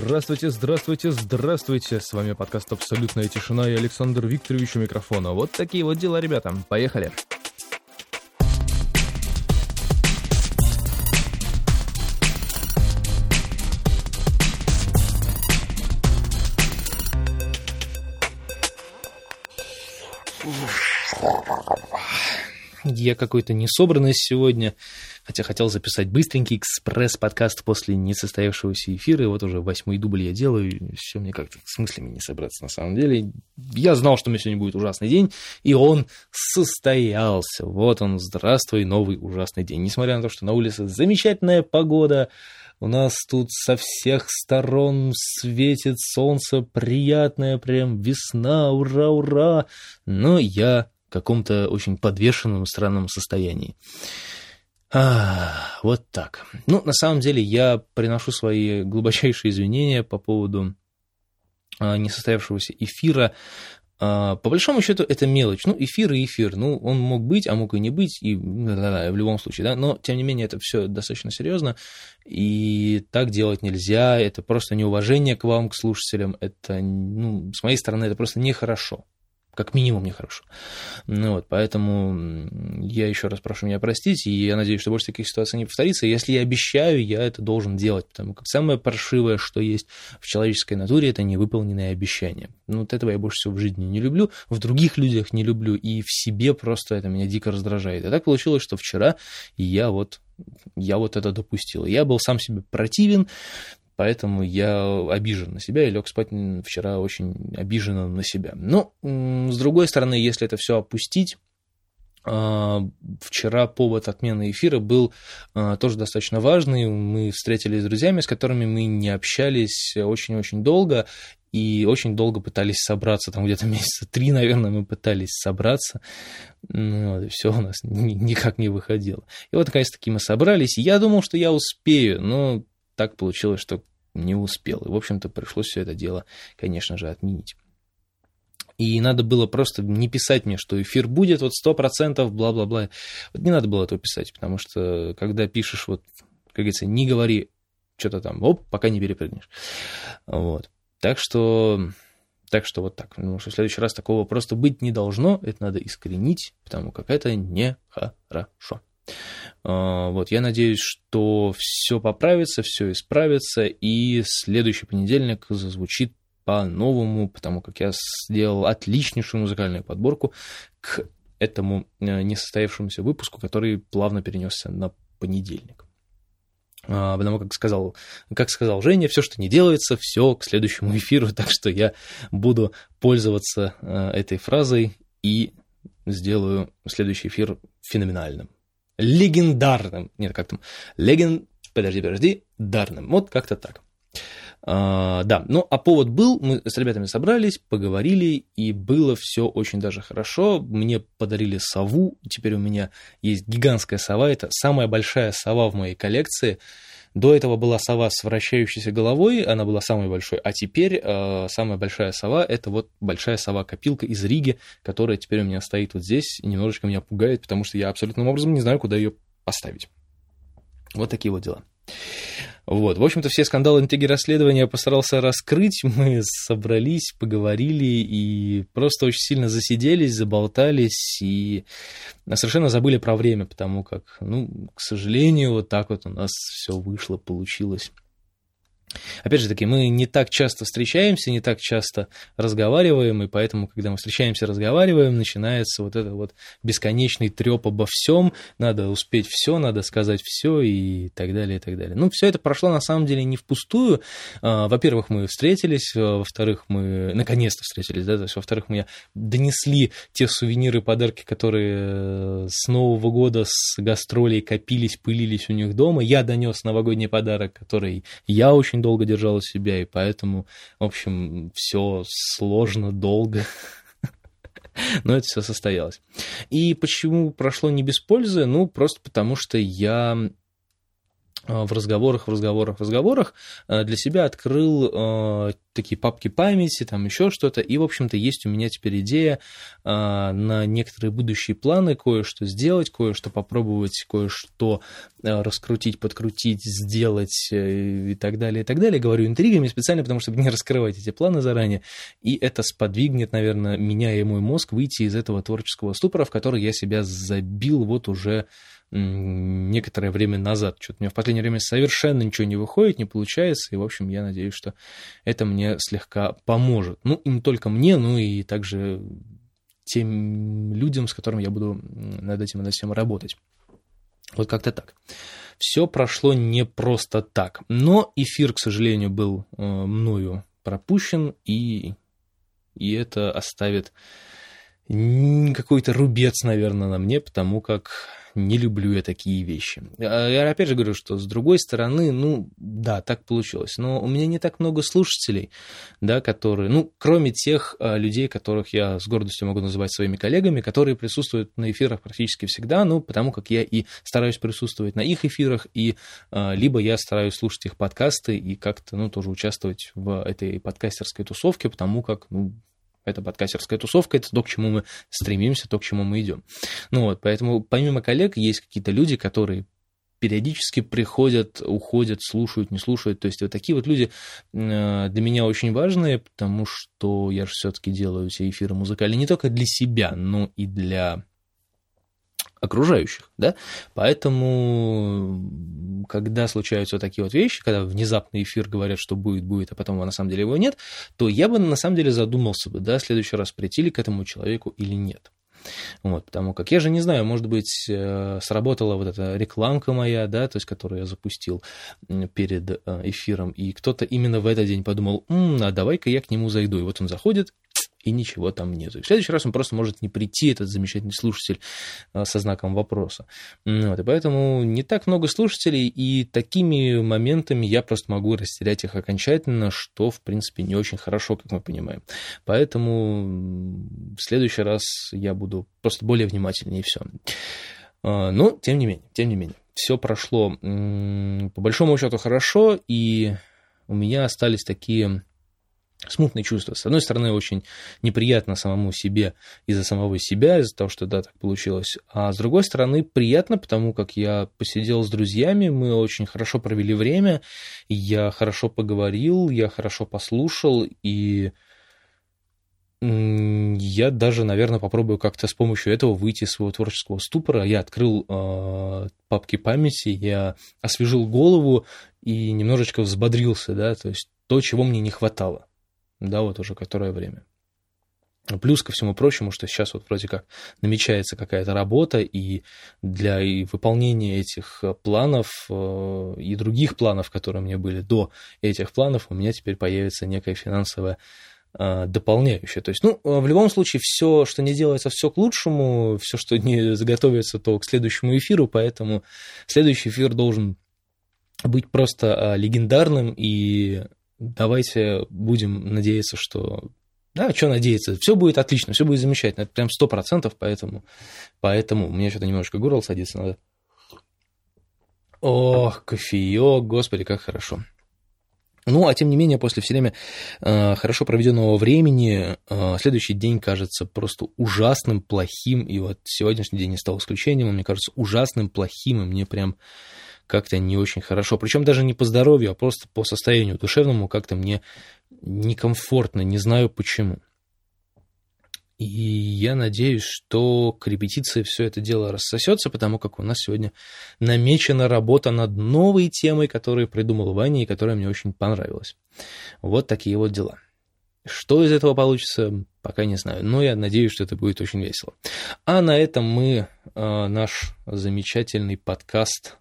Здравствуйте, здравствуйте, здравствуйте. С вами подкаст «Абсолютная тишина» и Александр Викторович у микрофона. Вот такие вот дела, ребята. Поехали. Я какой-то несобранный сегодня, хотя хотел записать быстренький экспресс-подкаст после несостоявшегося эфира, и вот уже восьмой дубль я делаю, и все мне как-то с мыслями не собраться на самом деле. Я знал, что у меня сегодня будет ужасный день, и он состоялся. Вот он, здравствуй, новый ужасный день. Несмотря на то, что на улице замечательная погода, у нас тут со всех сторон светит солнце, приятная прям весна, ура, ура. Но я каком-то очень подвешенном странном состоянии. А, вот так. Ну, на самом деле, я приношу свои глубочайшие извинения по поводу а, несостоявшегося эфира. А, по большому счету, это мелочь. Ну, эфир и эфир. Ну, он мог быть, а мог и не быть, и да, да, в любом случае, да. Но, тем не менее, это все достаточно серьезно, и так делать нельзя. Это просто неуважение к вам, к слушателям. Это, ну, с моей стороны, это просто нехорошо как минимум нехорошо. Ну вот, поэтому я еще раз прошу меня простить, и я надеюсь, что больше таких ситуаций не повторится. Если я обещаю, я это должен делать, потому как самое паршивое, что есть в человеческой натуре, это невыполненные обещания. Ну, вот этого я больше всего в жизни не люблю, в других людях не люблю, и в себе просто это меня дико раздражает. И так получилось, что вчера я вот я вот это допустил. Я был сам себе противен, Поэтому я обижен на себя и лег спать вчера очень обиженно на себя. Но, с другой стороны, если это все опустить, а, Вчера повод отмены эфира был а, тоже достаточно важный. Мы встретились с друзьями, с которыми мы не общались очень-очень долго, и очень долго пытались собраться, там где-то месяца три, наверное, мы пытались собраться, ну, и все у нас никак не выходило. И вот, наконец-таки, мы собрались, я думал, что я успею, но так получилось, что не успел. И, в общем-то, пришлось все это дело, конечно же, отменить. И надо было просто не писать мне, что эфир будет вот сто процентов, бла-бла-бла. Вот не надо было этого писать, потому что когда пишешь, вот, как говорится, не говори что-то там, оп, пока не перепрыгнешь. Вот. Так что, так что вот так. Ну, что в следующий раз такого просто быть не должно, это надо искоренить, потому как это нехорошо. А, вот, я надеюсь, что все поправится, все исправится, и следующий понедельник зазвучит по-новому, потому как я сделал отличнейшую музыкальную подборку к этому э, несостоявшемуся выпуску, который плавно перенесся на понедельник. А, потому как сказал, как сказал Женя, все, что не делается, все к следующему эфиру, так что я буду пользоваться э, этой фразой и сделаю следующий эфир феноменальным легендарным. Нет, как там? Леген... Подожди, подожди. Дарным. Вот как-то так. А, да, ну а повод был, мы с ребятами собрались, поговорили, и было все очень даже хорошо. Мне подарили сову, теперь у меня есть гигантская сова, это самая большая сова в моей коллекции. До этого была сова с вращающейся головой, она была самой большой, а теперь э, самая большая сова – это вот большая сова-копилка из Риги, которая теперь у меня стоит вот здесь и немножечко меня пугает, потому что я абсолютным образом не знаю, куда ее поставить. Вот такие вот дела. Вот. В общем-то, все скандалы, интриги, расследования я постарался раскрыть. Мы собрались, поговорили и просто очень сильно засиделись, заболтались и совершенно забыли про время, потому как, ну, к сожалению, вот так вот у нас все вышло, получилось. Опять же таки, мы не так часто встречаемся, не так часто разговариваем, и поэтому, когда мы встречаемся, разговариваем, начинается вот этот вот бесконечный треп обо всем, надо успеть все, надо сказать все и так далее, и так далее. Ну, все это прошло на самом деле не впустую. А, во-первых, мы встретились, а, во-вторых, мы наконец-то встретились, да, то есть, во-вторых, мы донесли те сувениры, подарки, которые э, с Нового года, с гастролей копились, пылились у них дома. Я донес новогодний подарок, который я очень очень долго держала себя, и поэтому, в общем, все сложно, долго. Но это все состоялось. И почему прошло не без пользы? Ну, просто потому что я в разговорах, в разговорах, в разговорах э, для себя открыл э, такие папки памяти, там еще что-то. И, в общем-то, есть у меня теперь идея на некоторые будущие планы кое-что сделать, кое-что попробовать, кое-что раскрутить, подкрутить, сделать и так далее, и так далее. Говорю интригами специально, потому чтобы не раскрывать эти планы заранее. И это сподвигнет, наверное, меня и мой мозг выйти из этого творческого ступора, в который я себя забил вот уже некоторое время назад. Что-то у меня в последнее время совершенно ничего не выходит, не получается, и, в общем, я надеюсь, что это мне слегка поможет. Ну, и не только мне, но и также тем людям, с которыми я буду над этим и над всем работать. Вот как-то так. Все прошло не просто так. Но эфир, к сожалению, был э, мною пропущен, и, и это оставит какой-то рубец, наверное, на мне, потому как не люблю я такие вещи. А, я опять же говорю, что с другой стороны, ну, да, так получилось. Но у меня не так много слушателей, да, которые, ну, кроме тех а, людей, которых я с гордостью могу называть своими коллегами, которые присутствуют на эфирах практически всегда, ну, потому как я и стараюсь присутствовать на их эфирах, и а, либо я стараюсь слушать их подкасты и как-то, ну, тоже участвовать в этой подкастерской тусовке, потому как, ну, это подкастерская тусовка, это то, к чему мы стремимся, то, к чему мы идем. Ну вот, поэтому помимо коллег есть какие-то люди, которые периодически приходят, уходят, слушают, не слушают. То есть вот такие вот люди э, для меня очень важные, потому что я же все-таки делаю все эфиры музыкальные не только для себя, но и для окружающих, да, поэтому, когда случаются вот такие вот вещи, когда внезапный эфир говорят, что будет, будет, а потом на самом деле его нет, то я бы на самом деле задумался бы, да, в следующий раз прийти ли к этому человеку или нет. Вот, потому как я же не знаю, может быть, э, сработала вот эта рекламка моя, да, то есть, которую я запустил перед э, эфиром, и кто-то именно в этот день подумал, М, а давай-ка я к нему зайду. И вот он заходит, и ничего там нету. И в следующий раз он просто может не прийти, этот замечательный слушатель а, со знаком вопроса. Вот, и поэтому не так много слушателей, и такими моментами я просто могу растерять их окончательно, что, в принципе, не очень хорошо, как мы понимаем. Поэтому в следующий раз я буду просто более внимательнее, и все. А, но, тем не менее, тем не менее, все прошло по большому счету хорошо, и у меня остались такие смутные чувства. С одной стороны, очень неприятно самому себе из-за самого себя, из-за того, что да, так получилось. А с другой стороны, приятно, потому как я посидел с друзьями, мы очень хорошо провели время, я хорошо поговорил, я хорошо послушал, и я даже, наверное, попробую как-то с помощью этого выйти из своего творческого ступора. Я открыл э, папки памяти, я освежил голову и немножечко взбодрился, да, то есть то, чего мне не хватало да, вот уже которое время. Плюс ко всему прочему, что сейчас вот вроде как намечается какая-то работа, и для выполнения этих э, планов э, и других планов, которые у меня были до этих планов, у меня теперь появится некая финансовая э, дополняющая. То есть, ну, в любом случае, все, что не делается, все к лучшему, все, что не заготовится, то к следующему эфиру, поэтому следующий эфир должен быть просто легендарным и давайте будем надеяться, что... Да, что надеяться? Все будет отлично, все будет замечательно. Это прям сто процентов, поэтому... Поэтому меня что-то немножко горло садится, надо... Ох, кофеек, господи, как хорошо. Ну, а тем не менее, после все время э, хорошо проведенного времени, э, следующий день кажется просто ужасным, плохим, и вот сегодняшний день не стал исключением, он мне кажется ужасным, плохим, и мне прям как-то не очень хорошо. Причем даже не по здоровью, а просто по состоянию душевному как-то мне некомфортно, не знаю почему. И я надеюсь, что к репетиции все это дело рассосется, потому как у нас сегодня намечена работа над новой темой, которую придумал Ваня и которая мне очень понравилась. Вот такие вот дела. Что из этого получится, пока не знаю, но я надеюсь, что это будет очень весело. А на этом мы э, наш замечательный подкаст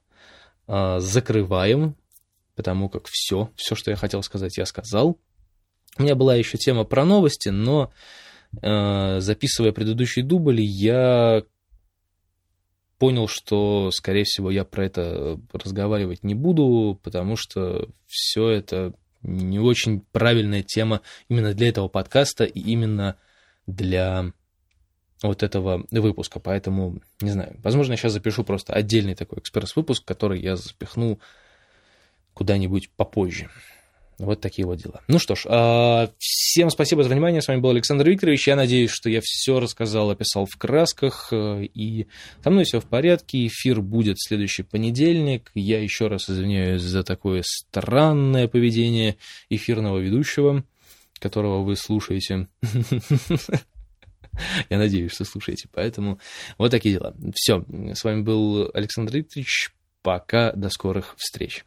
а, закрываем, потому как все, все, что я хотел сказать, я сказал. У меня была еще тема про новости, но записывая предыдущий дубль, я понял, что, скорее всего, я про это разговаривать не буду, потому что все это не очень правильная тема именно для этого подкаста и именно для вот этого выпуска. Поэтому, не знаю, возможно, я сейчас запишу просто отдельный такой экспресс-выпуск, который я запихну куда-нибудь попозже. Вот такие вот дела. Ну что ж, а, всем спасибо за внимание. С вами был Александр Викторович. Я надеюсь, что я все рассказал, описал в красках. Э, и со мной все в порядке. Эфир будет в следующий понедельник. Я еще раз извиняюсь за такое странное поведение эфирного ведущего, которого вы слушаете. Я надеюсь, что слушаете. Поэтому вот такие дела. Все. С вами был Александр Викторович. Пока. До скорых встреч.